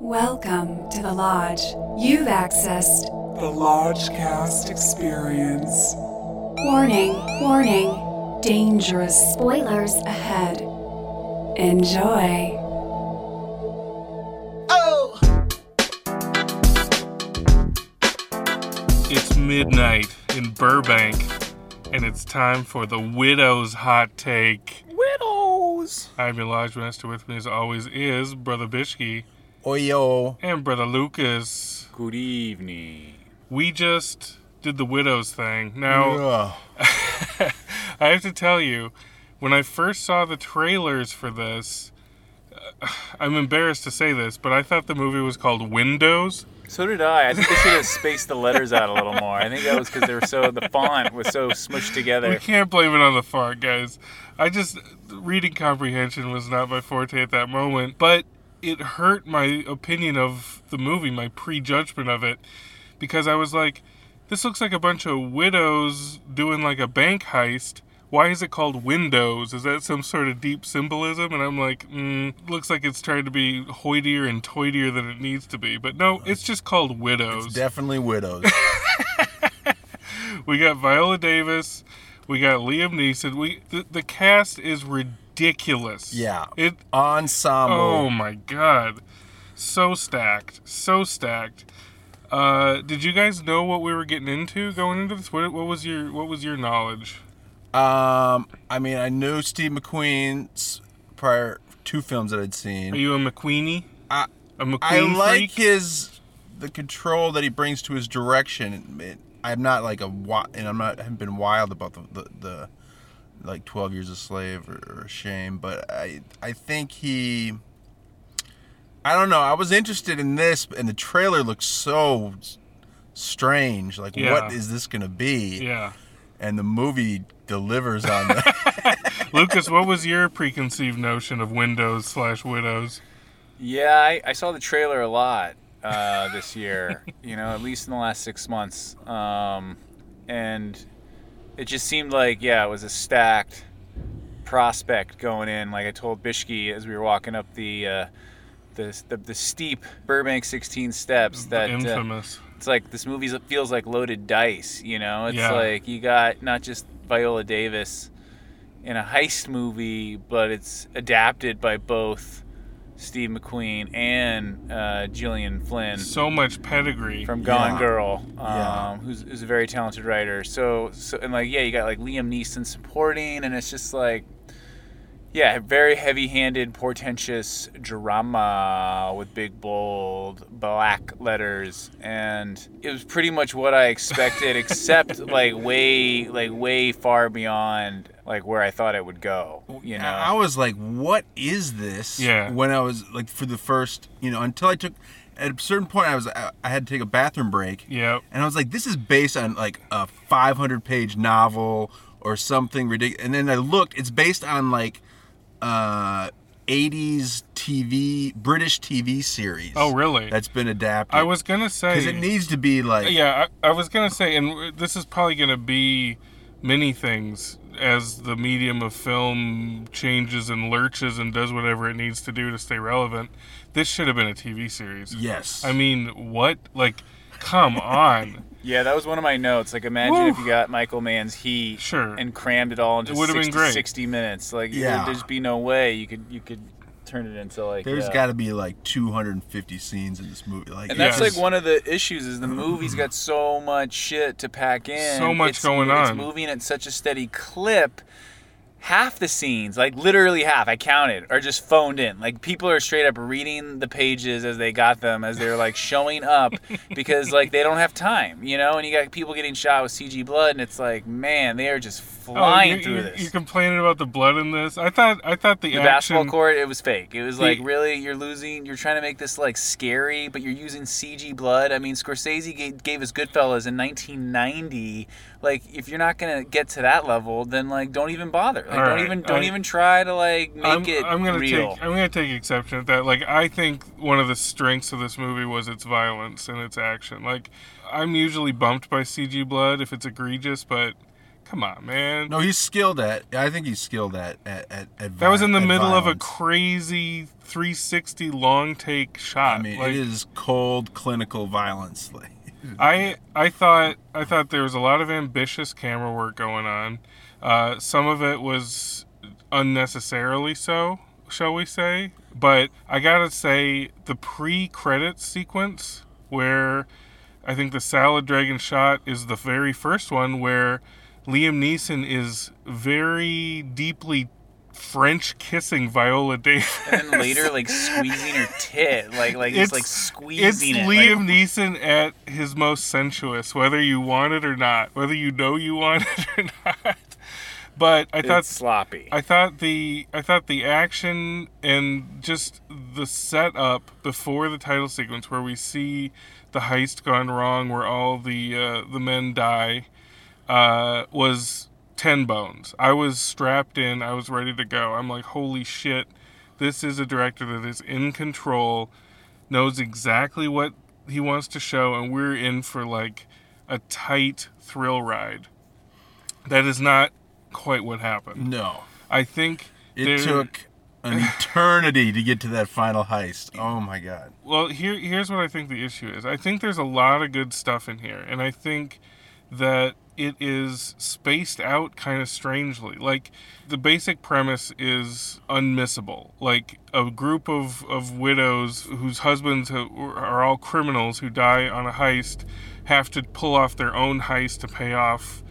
Welcome to the Lodge. You've accessed. The Lodgecast Experience. Warning, warning. Dangerous spoilers ahead. Enjoy. Oh! It's midnight in Burbank, and it's time for the Widow's Hot Take. Widows. I'm your Lodge Master. With me, as always, is Brother Bishki Oyo. and Brother Lucas. Good evening. We just did the Widows thing. Now, Ugh. I have to tell you, when I first saw the trailers for this, uh, I'm embarrassed to say this, but I thought the movie was called Windows. So did I. I think they should have spaced the letters out a little more. I think that was because they were so the font was so smushed together. We can't blame it on the font, guys. I just reading comprehension was not my forte at that moment, but it hurt my opinion of the movie, my prejudgment of it, because I was like, this looks like a bunch of widows doing like a bank heist. Why is it called Windows? Is that some sort of deep symbolism? And I'm like, mm, looks like it's trying to be hoitier and toitier than it needs to be. But no, it's just called Widows. Definitely widows. We got Viola Davis. We got Liam Neeson. We the, the cast is ridiculous. Yeah. It. Ensemble. Oh my god, so stacked, so stacked. Uh, did you guys know what we were getting into going into this? What, what was your What was your knowledge? Um, I mean, I knew Steve McQueen's prior two films that I'd seen. Are you a McQueenie? I, A McQueen I like freak? his the control that he brings to his direction. It, I'm not like a and I'm not haven't been wild about the the, the like 12 years a slave or, or shame, but I I think he. I don't know. I was interested in this, and the trailer looks so strange. Like, Yeah. what is this gonna be? Yeah. and the movie delivers on that. Lucas, what was your preconceived notion of Windows slash Widows? Yeah, I, I saw the trailer a lot uh, this year. you know, at least in the last six months, um, and it just seemed like yeah, it was a stacked prospect going in. Like I told Bishki as we were walking up the. Uh, the, the, the steep Burbank 16 steps that uh, it's like this movie feels like loaded dice you know it's Yeah. like you got not just viola davis in a heist movie but it's adapted by both steve mcqueen and uh, gillian flynn so much pedigree. from gone Yeah. girl um, Yeah. who's, who's a very talented writer so, so and like yeah you got like liam neeson supporting and it's just like yeah, very heavy-handed, portentous drama with big, bold, black letters, and it was pretty much what I expected, except like way, like way far beyond like where I thought it would go. You know, I was like, "What is this?" Yeah. When I was like, for the first, you know, until I took, at a certain point, I was, I I had to take a bathroom break, Yeah. and I was like, "This is based on like a 500 page novel or something ridiculous." And then I looked, it's based on like, uh, 80s TV, British TV series. Oh, really? That's been adapted. I was gonna say because it needs to be like, Yeah, I, I was gonna say, and this is probably gonna be many things as the medium of film changes and lurches and does whatever it needs to do to stay relevant. This should have been a TV series. yes. I mean, what? Like, come on. Yeah, that was one of my notes. Like, imagine if you got Michael Mann's Heat Sure. and crammed it all into It would've been 60, great. 60 minutes. Like, Yeah. there'd just be no way you could you could turn it into like. There's yeah. got to be like 250 scenes in this movie. Like, And that's Yes. like one of the issues is the movie's got so much shit to pack in. So much It's- going It's on. It's moving at such a steady clip. Half the scenes, like literally half, I counted, are just phoned in. Like people are straight up reading the pages as they got them, as they're like showing up because like they don't have time, you know. And you got people getting shot with CG blood, and it's like, man, they are just Oh, flying Oh, you, through you, this. You're complaining about the blood in this. I thought. I thought the, the action. basketball court, it was fake. It was The- like really, you're losing. You're trying to make this like scary, but you're using CG blood. I mean, Scorsese gave, gave us Goodfellas in 1990. Like, if you're not gonna get to that level, then like, don't even bother. Like, don't right, even don't I- even try to like make I'm, it I'm gonna real. take I'm gonna take exception at that. Like I think one of the strengths of this movie was its violence and its action. Like I'm usually bumped by CG blood if it's egregious, but Come on, man. No, he's skilled at. I think he's skilled at at at. at that was in the middle of a crazy 360 long take shot. I mean, Like, it is cold clinical violence. Like, I I thought I thought there was a lot of ambitious camera work going on. Uh, some of it was unnecessarily so, shall we say? But I gotta say, the pre-credit sequence where I think the salad dragon shot is the very first one where Liam Neeson is very deeply French kissing Viola Davis. And then later, like squeezing her tit, like like he's like It's squeezing it. It's Liam like, Neeson at his most sensuous, whether you want it or not, whether you know you want it or not. But I thought sloppy. I thought the I thought the action and just the setup before the title sequence where we see the heist gone wrong, where all the uh, the men die, uh, was ten bones. I was strapped in. I was ready to go. I'm like, holy shit! This is a director that is in control, knows exactly what he wants to show, and we're in for like a tight thrill ride. That is not quite what happened. no, I think it there- took an eternity to get to that final heist. Oh my god. Well, here here's what I think the issue is. I think there's a lot of good stuff in here, and I think that it is spaced out kind of strangely. Like the basic premise is unmissable. Like a group of, of widows whose husbands are all criminals who die on a heist have to pull off their own heist to pay off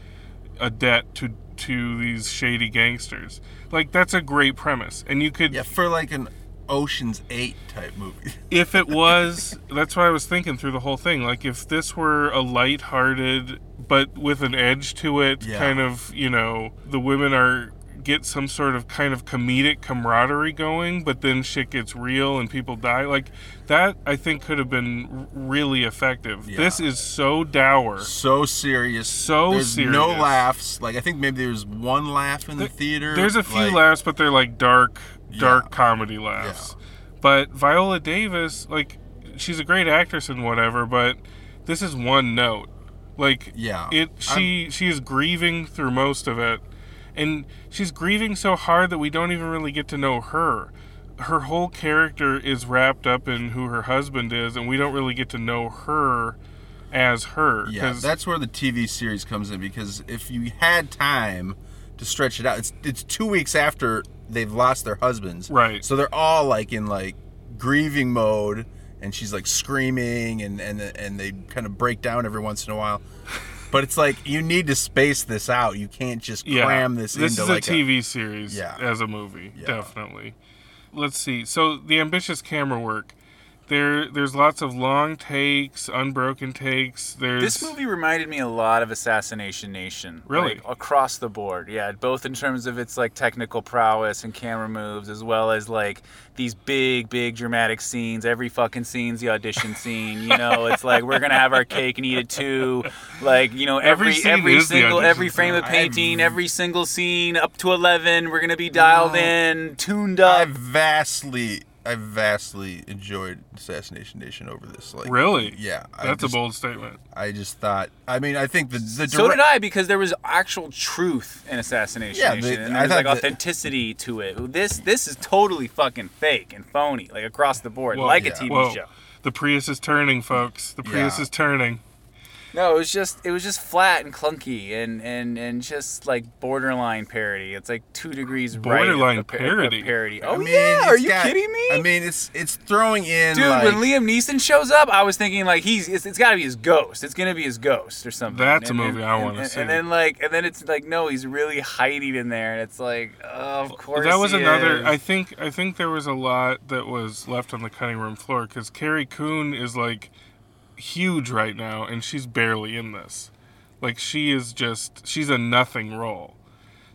a debt to to these shady gangsters. Like that's a great premise, and you could Yeah, for like an Ocean's Eight type movie. if it was that's what i was thinking through the whole thing like if this were a light-hearted but with an edge to it Yeah. kind of you know the women are get some sort of kind of comedic camaraderie going but then shit gets real and people die like that i think could have been really effective Yeah. this is so dour So serious. So there's no laughs. Like I think maybe there's one laugh in the theater. There's a few like, laughs, but they're like dark, dark Yeah. comedy laughs. But Viola Davis, like, she's a great actress and whatever, but this is one note. Like, Yeah. it. She she is grieving through most of it, and she's grieving so hard that we don't even really get to know her. Her whole character is wrapped up in who her husband is, and we don't really get to know her as her. Yeah, that's where the TV series comes in because if you had time to stretch it out, it's it's two weeks after they've lost their husbands, Right. So they're all like in like grieving mode, and she's like screaming, and and and they kind of break down every once in a while. But it's like you need to space this out. You can't just cram this, this into is like a TV series Yeah. as a movie, Yeah. definitely. Let's see. So the ambitious camera work. There, there's lots of long takes, unbroken takes. There's This movie reminded me a lot of Assassination Nation. Really? Like, across the board. Yeah, both in terms of its like technical prowess and camera moves as well as like these big big dramatic scenes. Every fucking scene's the audition scene, you know. It's like we're going to have our cake and eat it too. Like, you know, Every every every, single every frame scene. of painting, every single scene up to 11, we're going to be dialed No. in, tuned I up. vastly, I vastly enjoyed Assassination Nation over this. Like, really. yeah, that's just, a bold statement. I just thought. I mean, I think the the So did I because there was actual truth in Assassination Yeah, Nation, the- and there's like thought that- authenticity to it. This this is totally fucking fake and phony, like across the board, Whoa. like Yeah. a TV Whoa. show. The Prius is turning, folks. The Prius Yeah. is turning. No, it was just it was just flat and clunky and and and just like borderline parody. It's like two degrees right of Borderline of parody. parody. Oh I mean, yeah, are you got- kidding me? I mean, it's it's throwing in Dude, like, when Liam Neeson shows up, I was thinking like he's it's, it's got to be his ghost. It's gonna be his ghost or something. That's a movie and- I wanna and- see. And then like and then it's like no, he's really hiding in there, and it's like oh, of course. that was he another. is. I think. I think there was a lot that was left on the cutting room floor because Carrie Coon is like huge right now, and she's barely in this. Like she is just. She's a nothing role.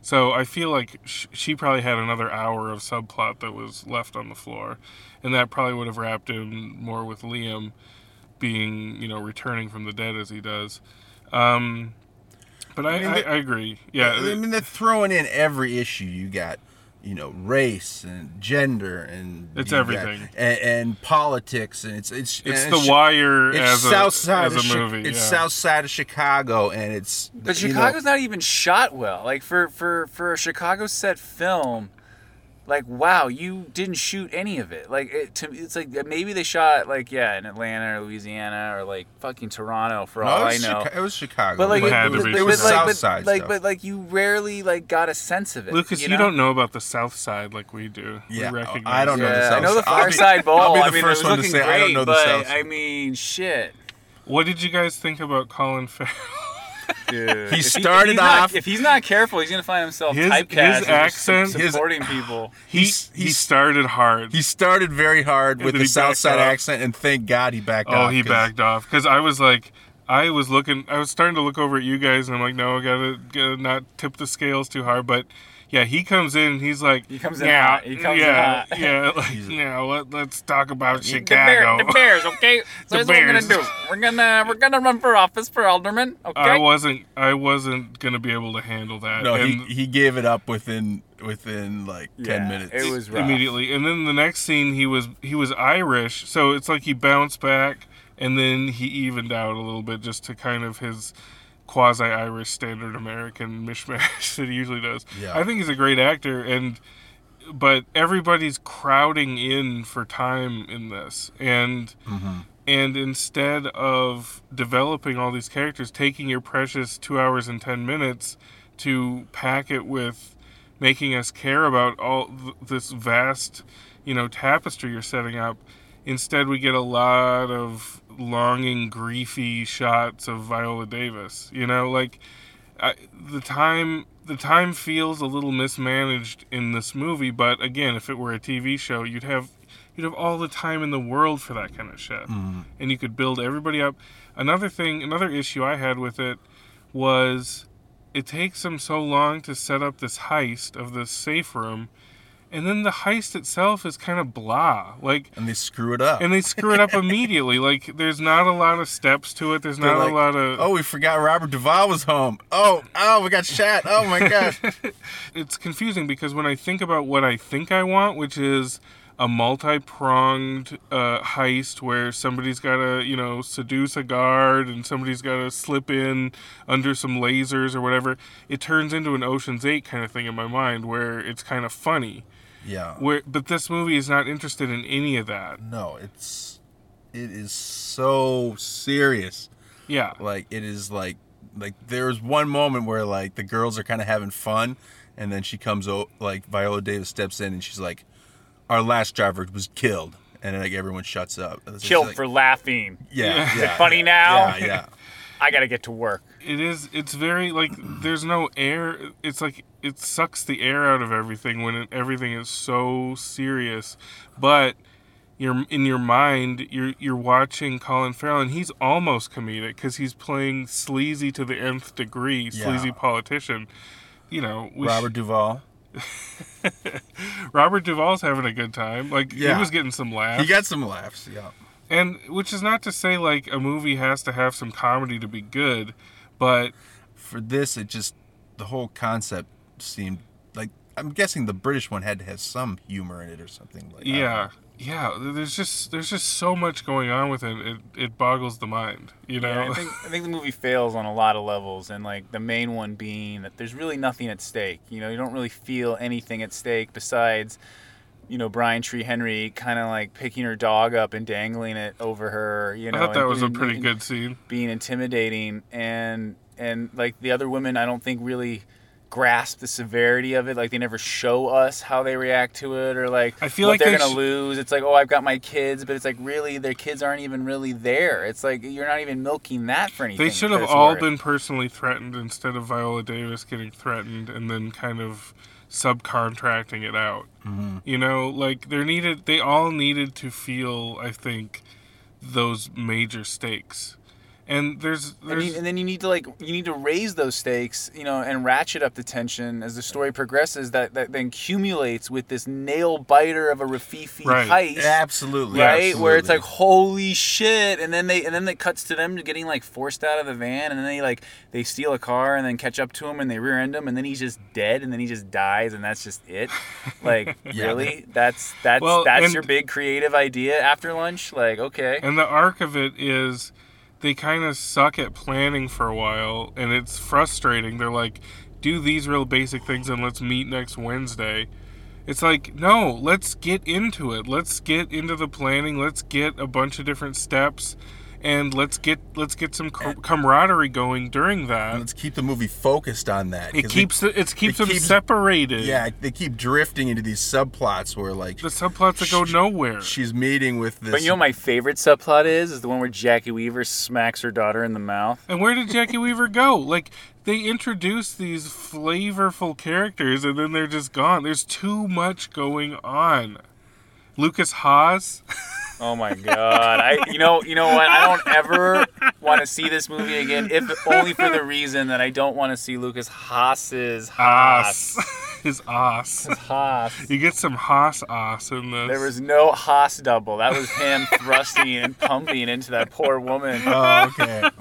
So I feel like sh- she probably had another hour of subplot that was left on the floor, and that probably would have wrapped in more with Liam being, you know, returning from the dead as he does. Um, but I, I mean, I, I agree. Yeah, I mean, they're throwing in every issue. You got you know race and gender and It's you got- everything. and, and politics and it's it's It's and The Wire it's as a, south side as of a Chi- movie. it's yeah. south side of Chicago and it's But you know, Chicago's not even shot well. Like for for for a Chicago set film, like wow, you didn't shoot any of it. Like it, to it's like uh, maybe they shot like yeah in Atlanta or Louisiana or like fucking Toronto for no, all it I was know. Chica- it was Chicago But like, It had it, to be it was but, like, but, side like, stuff. but like you rarely like got a sense of it. Lucas, you, you, don't know about the South Side like we do. Yeah, we recognize I don't know the Yeah, I know the Side. I'll Far be- Side Bowl. I'll be the I mean, first one to say great, I don't know the but South Side. I mean, shit, What did you guys think about Colin Farrell? dude. He started if he's not- off- if he's not careful, he's gonna find himself His- typecast. his accent- his- supporting people. He He's- he started hard. He started very hard with the he South Side off. accent, and thank God he backed oh, off. oh, he he backed off because I was like, I was looking, I was starting to look over at you guys, and I'm like, no, I gotta, gotta not tip the scales too hard. But yeah, he comes in, he's like, He comes in yeah, hot. He comes in yeah, hot." yeah, like, now let, let's talk about The, bear, Chicago. the Bears, okay? So The that's what we're gonna do. We're gonna we're gonna run for office for alderman, okay? I wasn't, I wasn't gonna be able to handle that. No, and he, he gave it up within within like ten minutes. It was rough. immediately. And then the next scene, he was he was Irish, so it's like he bounced back, and then he evened out a little bit just to kind of his quasi Irish standard American mishmash that he usually does. Yeah. I think he's a great actor, and but everybody's crowding in for time in this, and mm-hmm. and instead of developing all these characters, taking your precious two hours and ten minutes to pack it with making us care about all th- this vast, you know, tapestry you're setting up. Instead, we get a lot of longing, griefy shots of Viola Davis. You know, like I, the time the time feels a little mismanaged in this movie. But again, if it were a TV show, you'd have you'd have all the time in the world for that kind of shit, mm-hmm. and you could build everybody up. Another thing, another issue I had with it was it takes them so long to set up this heist of this safe room, and then the heist itself is kind of blah. Like, and they screw it up. and they screw it up immediately. Like, there's not a lot of steps to it. There's They're not like, a lot of. oh, we forgot Robert Duvall was home. Oh, oh, we got shot. Oh my gosh. it's confusing because when I think about what I think I want, which is a multi-pronged uh, heist where somebody's got to, you know, seduce a guard and somebody's got to slip in under some lasers or whatever, it turns into an Ocean's 8 kind of thing in my mind where it's kind of funny. Yeah. Where but this movie is not interested in any of that. No, it's it is so serious. Yeah. Like it is like like there's one moment where like the girls are kind of having fun, and then she comes out like Viola Davis steps in and she's like, "Our last driver was killed," and then like everyone shuts up. It's Killed like- for laughing. yeah, yeah. Funny yeah, now? Yeah, yeah. I gotta get to work. It is. It's very like there's no air. It's like it sucks the air out of everything when it, everything is so serious. But you're in your mind. You're you're watching Colin Farrell, and he's almost comedic because he's playing sleazy to the nth degree, sleazy Yeah. politician. You know, we sh- Robert Duvall. Robert Duvall's having a good time. Like Yeah. he was getting some laughs. He got some laughs. Yeah. And which is not to say like a movie has to have some comedy to be good, but For this, it just the whole concept seemed like I'm guessing the British one had to have some humor in it or something like. I don't yeah, know. yeah. There's just there's just so much going on with it. It it boggles the mind. You know. Yeah, I think I think the movie fails on a lot of levels, and like the main one being that there's really nothing at stake. You know, you don't really feel anything at stake besides, you know, Brian Tyree Henry kind of like picking her dog up and dangling it over her. You know, I thought that and- was a pretty and good scene. being intimidating, and and like the other women, I don't think really grasp the severity of it. Like they never show us how they react to it, or like I feel what like they're they gonna sh- lose. It's like, oh, I've got my kids, but it's like really their kids aren't even really there. It's like you're not even milking that for anything. They should have all worth. been personally threatened instead of Viola Davis getting threatened and then kind of subcontracting it out. Mm-hmm. You know, like there needed they all needed to feel, I think, those major stakes. And there's And, you, and then you need to like you need to raise those stakes, you know, and ratchet up the tension as the story progresses. That that then accumulates with this nail biter of a Rififi Right. heist, Absolutely. right? Where it's like holy shit, and then they and then it cuts to them getting like forced out of the van, and then they like they steal a car and then catch up to him and they rear end him, and then he's just dead, and then he just dies, and that's just it. Like Yeah. really, that's that's Well, that's and- your big creative idea after lunch. Like okay, And the arc of it is they kind of suck at planning for a while and it's frustrating. They're like, do these real basic things and let's meet next Wednesday. It's like, no, let's get into it. Let's get into the planning. Let's get a bunch of different steps and let's get let's get some co- uh, camaraderie going during that. Let's keep the movie focused on that. It keeps the, it keeps it them keeps- separated. yeah, they keep drifting into these subplots where like The subplots that go Sh- nowhere. she's meeting with this. but you know what my favorite subplot is is the one where Jacki Weaver smacks her daughter in the mouth. And where did Jacki Weaver go? Like they introduce these flavorful characters and then they're just gone. There's too much going on. Lukas Haas. Oh my god! I you know you know what? I don't ever want to see this movie again, if only for the reason that I don't want to see Lukas Haas's Haas. His Haas. Haas. You get some Haas Ass in this. There was no Haas double. That was him thrusting and pumping into that poor woman. Oh, okay.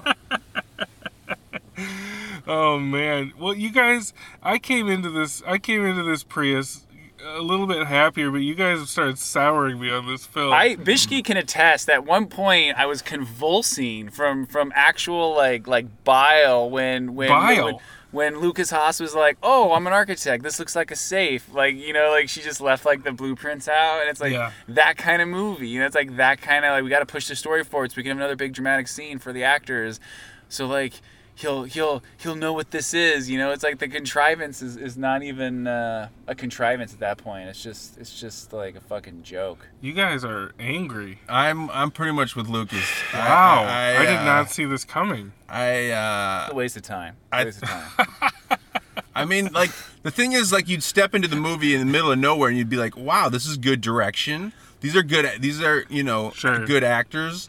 Oh man. Well, you guys, I came into this. I came into this Prius a little bit happier, but you guys have started souring me on this film. I Bishki can attest. At one point, I was convulsing from from actual like like bile when when Bile? when, when Lukas Haas was like, "Oh, I'm an architect. This looks like a safe." Like you know, like she just left like the blueprints out, and it's like Yeah. that kind of movie. You know, it's like that kind of like we got to push the story forward so we can have another big dramatic scene for the actors. So like. He'll he'll he'll know what this is, you know. It's like the contrivance is, is not even uh, a contrivance at that point. It's just it's just like a fucking joke. you guys are angry. I'm I'm pretty much with Lucas. I- Wow. I, I, did uh, not see this coming. I uh, It's a waste of time. I- A waste of time. I mean, like the thing is, like you'd step into the movie in the middle of nowhere and you'd be like, "Wow, this is good direction. These are good. These are you know Sure. good actors.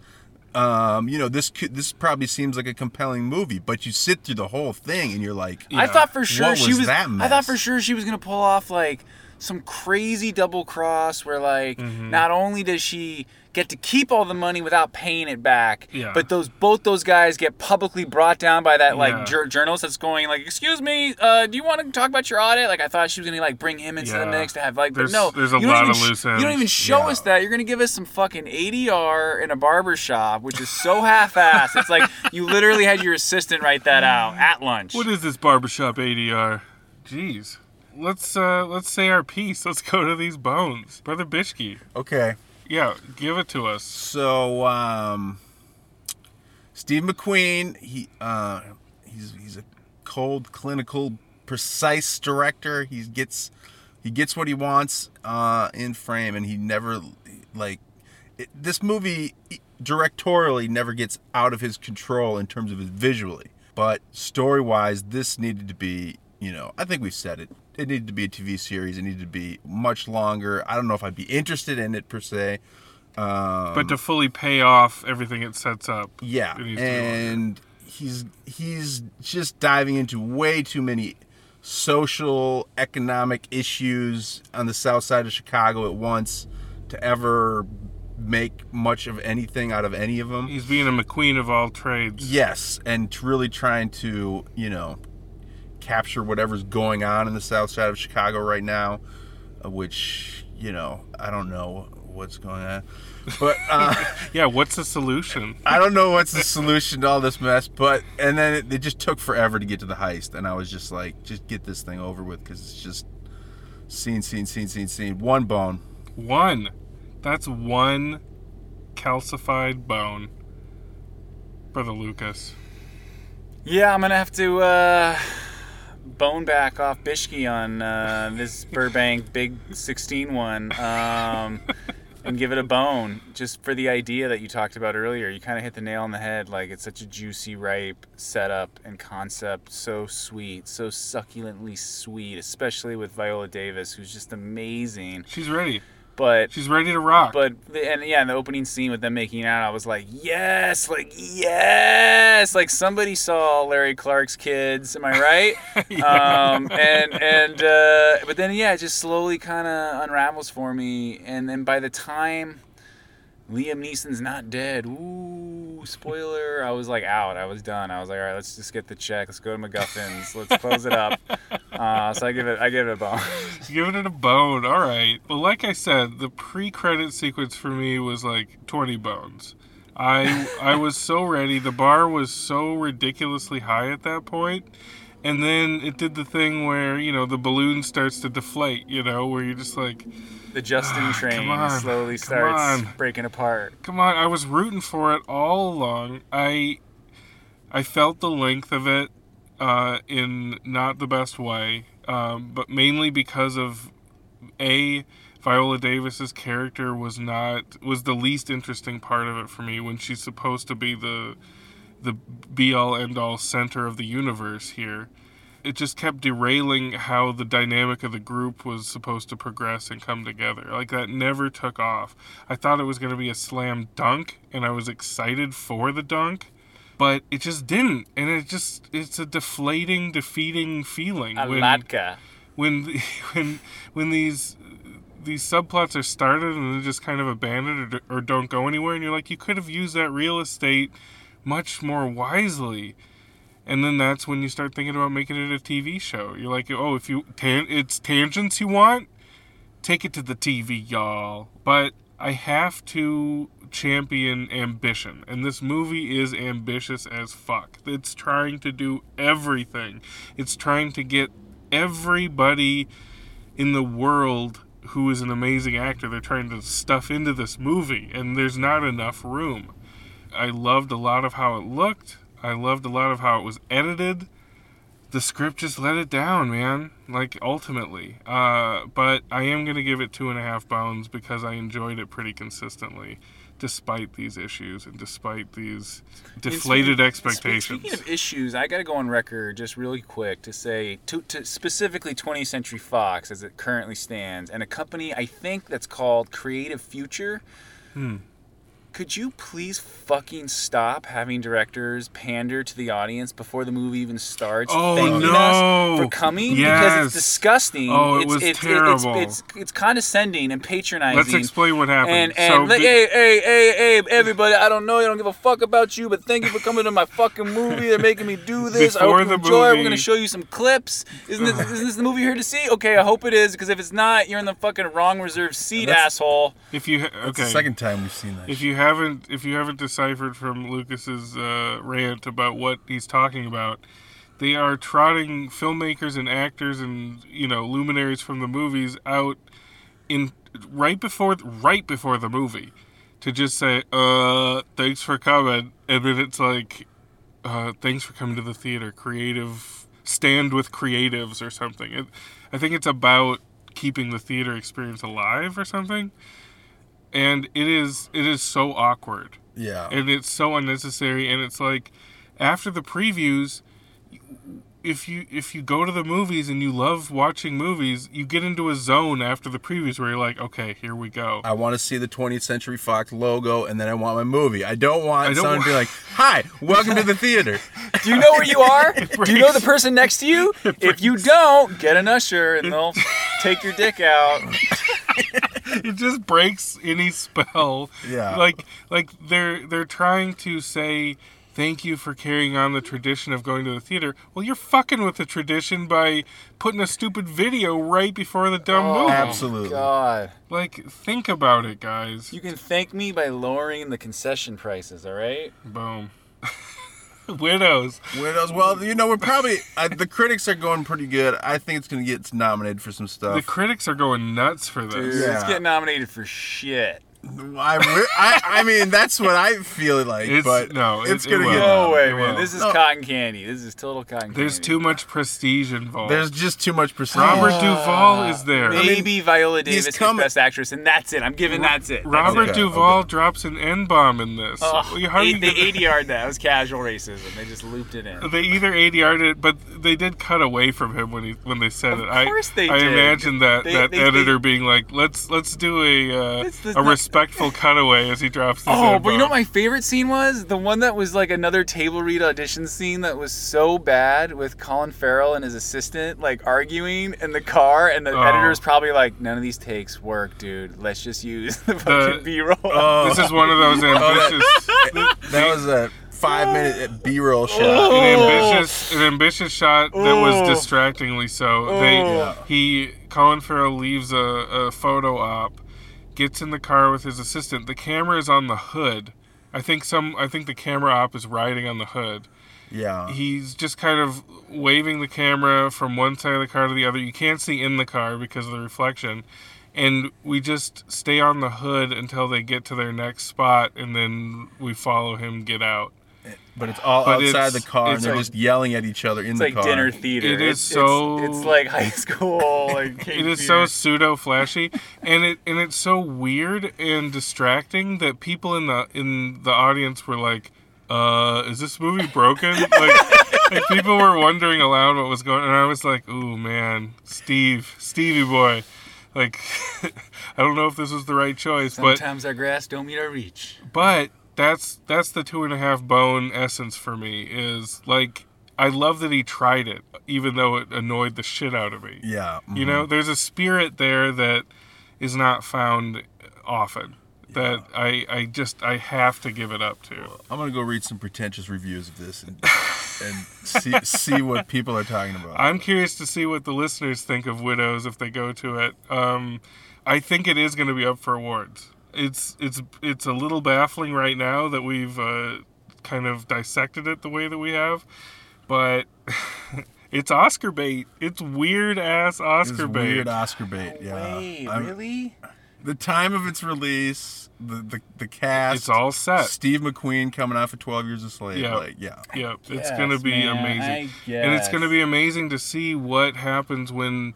Um, you know this could, this probably seems like a compelling movie, but you sit through the whole thing and you're like, I thought for sure What she was was. I thought for sure she was gonna pull off like some crazy double cross where like Mm-hmm. not only does she get to keep all the money without paying it back, Yeah. but those both those guys get publicly brought down by that like Yeah. jur- journalist that's going like, "Excuse me, uh, do you want to talk about your audit?" Like I thought she was gonna like bring him into the Yeah. mix to have like, There's- but no, there's a lot of sh- loose You don't even show us that. You're gonna give us some fucking ADR in a barber shop, which is so half-assed. it's like you literally had your assistant write that out at lunch. What is this barbershop ADR? Jeez. Let's uh let's say our piece. Let's go to these bones. Brother Bishki. okay. Yeah, give it to us. So, um, Steve McQueen, he uh, he's he's a cold, clinical, precise director. He gets he gets what he wants uh, in frame, and he never like it, this movie directorially never gets out of his control in terms of it visually. But story wise, this needed to be, you know, I think we've said it. It needed to be a TV series. It needed to be much longer. I don't know if I'd be interested in it per se. Um, But to fully pay off everything it sets up. yeah, it needs to be longer. and he's he's just diving into way too many social economic issues on the south side of Chicago at once to ever make much of anything out of any of them. He's being a McQueen of all trades. Yes, and really trying to, you know, capture whatever's going on in the south side of Chicago right now, uh, which, you know, I don't know what's going on. But uh, Yeah, what's the solution? I don't know what's the solution to all this mess, but and then it, it just took forever to get to the heist, and I was just like, just get this thing over with because it's just scene, scene, scene, scene, scene, one bone. One. That's one calcified bone. Brother Lucas. Yeah, I'm gonna have to uh, bone back off Bishki on uh, this Burbank Big 16 one um, and give it a bone just for the idea that you talked about earlier. You kind of hit the nail on the head. Like it's such a juicy, ripe setup and concept. So sweet, so succulently sweet, especially with Viola Davis, who's just amazing. She's ready. But She's ready to rock. but and yeah, in the opening scene with them making out, I was like, yes, like yes, like somebody saw Larry Clark's kids. Am I right? um, and and uh, but then yeah, it just slowly kind of unravels for me, and then by the time Liam Neeson's not dead, ooh, spoiler, I was like out. I was done. I was like, all right, let's just get the check. Let's go to MacGuffins. Let's close it up. Uh, so I give it, I give it a bone. Giving it a bone. All right. Well, like I said, the pre-credit sequence for me was like 20 bones. I I was so ready. The bar was so ridiculously high at that point. And then it did the thing where, you know, the balloon starts to deflate, you know, where you're just like, The Justin Ah, train on, slowly starts breaking apart. come on, I was rooting for it all along. I I felt the length of it uh, in not the best way, um, but mainly because of a Viola Davis's character was not was the least interesting part of it for me when she's supposed to be the the be all end all center of the universe here. It just kept derailing how the dynamic of the group was supposed to progress and come together. Like that never took off. I thought it was going to be a slam dunk and I was excited for the dunk, but it just didn't. And it just it's a deflating, defeating feeling when Alatka. when when when these these subplots are started and then just kind of abandoned or, or don't go anywhere and you're like you could have used that real estate much more wisely. And then that's when you start thinking about making it a TV show. You're like oh if you tan- it's tangents you want? Take it to the TV y'all. But I have to champion ambition. And this movie is ambitious as fuck. It's trying to do everything. It's trying to get everybody in the world who is an amazing actor. They're trying to stuff into this movie. And there's not enough room i loved a lot of how it looked i loved a lot of how it was edited the script just let it down man like ultimately uh, but i am going to give it two and a half bones because i enjoyed it pretty consistently despite these issues and despite these deflated Speaking- expectations Speaking of issues, I got to go on record just really quick to say, to, to specifically 20th Century Fox as it currently stands, and a company I think that's called Creative Future. Hmm. Could you please fucking stop having directors pander to the audience before the movie even starts? Oh, thanking no. us for coming because it's disgusting. Oh, it it's, was it's, terrible. It's, it's, it's condescending and patronizing. let's explain what happened And and so like, the- hey, hey, hey, hey, everybody! I don't know. I don't give a fuck about you, but thank you for coming to my fucking movie. They're making me do this. I Before hope you the enjoy. it. We're gonna show you some clips. Isn't this, isn't this the movie you're here to see? Okay, I hope it is. Because if it's not, you're in the fucking wrong reserved seat, asshole. if you ha- It's okay the second time we've seen that. if you haven't if you haven't deciphered from Lucas's uh, rant about what he's talking about, they are trotting filmmakers and actors and you know luminaries from the movies out in right before right before the movie to just say uh thanks for coming. And then it's like uh thanks for coming to the theater. Creative stand with creatives or something. It, i think it's about keeping the theater experience alive or something and it is it is so awkward yeah. and it's so unnecessary and it's like after the previews if you if you go to the movies and you love watching movies you get into a zone after the previews where you're like okay here we go I want to see the 20th Century Fox logo, and then I want my movie. I don't want I don't someone to be like, "Hi, welcome to the theater." Do you know where you are? Do you know the person next to you? If you don't, get an usher and they'll take your dick out. it just breaks any spell Yeah. like like they're they're trying to say thank you for carrying on the tradition of going to the theater well you're fucking with the tradition by putting a stupid video right before the dumb Oh, movie Absolutely. God. like think about it guys You can thank me by lowering the concession prices, all right? boom widows Widows. Well, you know, we're probably uh, the critics are going pretty good. I think it's going to get nominated for some stuff. the critics are going nuts for this Dude, Yeah. Let's get nominated for shit. I, I, I mean, that's what I feel like, It's- but no, it's it- gonna it get. No way, it man. will. This is No. cotton candy. This is total cotton candy. There's candy. too much prestige involved. There's just too much prestige. Robert Duvall is there. Maybe Viola Davis come- is best actress, and that's it. I'm giving that's it. That's Robert it. Duvall okay. drops an N bomb in this. Ugh, How do you eight- they get- ADR'd that. It was casual racism. They just looped it in. They either ADR'd it, but they did cut away from him when he when they said Of it. I course they I did. imagine that They- that they- editor they- being like, let's let's do a uh, It's the- a respectful cutaway as he drops this. Oh, N but you know what my favorite scene was? The one that was like another table read audition scene that was so bad with Colin Farrell and his assistant like arguing in the car, and the Oh. editor's probably like, "None of these takes work, dude. Let's just use the fucking B-roll." Oh, This is one of those oh, ambitious. that was a five minute B-roll shot. an oh. ambitious an ambitious shot that was Oh. distractingly so. They Oh. he Colin Farrell leaves a, a photo op, gets in the car with his assistant. The camera is on the hood. I think some I think the camera op is riding on the hood. Yeah. He's just kind of waving the camera from one side of the car to the other. You can't see in the car because of the reflection. And we just stay on the hood until they get to their next spot and then we follow him get out. But it's all But outside it's- the car, and they're like- just yelling at each other in It's the like car. dinner theater. It is It's- so- It's, it's like high school. Like it Cape is so pseudo flashy and it and it's so weird and distracting that people in the in the audience were like uh is this movie broken like, like people were wondering aloud what was going on. and i was like ooh man steve stevie boy like i don't know if this was the right choice but Sometimes our grass don't meet our reach. but that's that's the two and a half bone essence for me is like i love that he tried it even though it annoyed the shit out of me Yeah. you know, there's a spirit there that is not found often. That I, I just I have to give it up to. I'm gonna go read some pretentious reviews of this and and see see what people are talking about. I'm curious to see what the listeners think of Widows if they go to it. Um, I think it is going to be up for awards. It's it's it's a little baffling right now that we've uh, kind of dissected it the way that we have, but it's Oscar bait. It's weird ass It's Oscar bait. weird Oscar bait. Yeah. Wait, I'm- really? The time of its release, the the, the cast. It's all set. Steve McQueen coming off of 12 Years a Slave. Yeah. Like, yeah. Yep, it's Yes, going to be man, amazing. I And it's going to be amazing to see what happens when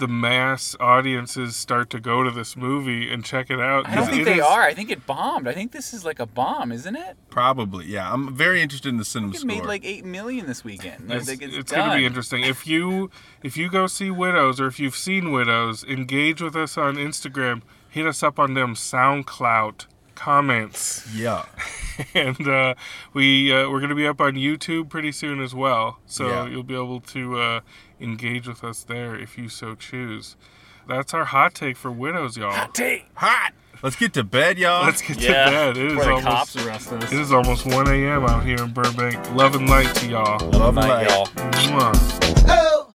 the mass audiences start to go to this movie and check it out. I don't think they is- are. I think it bombed. I think this is like a bomb, isn't it? Probably. Yeah. I'm very interested in the cinema It score. made like eight million this weekend. It's, like, it's it's going to be interesting. If you if you go see Widows or if you've seen Widows, engage with us on Instagram. Hit us up on them SoundCloud comments, yeah. and uh, we uh, we're going to be up on YouTube pretty soon as well. So Yeah. you'll be able to uh, engage with us there if you so choose. That's our hot take for Widows, y'all. Hot Take. Hot. Let's get to bed, y'all. Let's get Yeah. to bed. It is Before the almost cops arrest us. it is almost 1 a.m. out here in Burbank. Love and light to y'all. Love and Night, light. y'all. Mwah. Oh,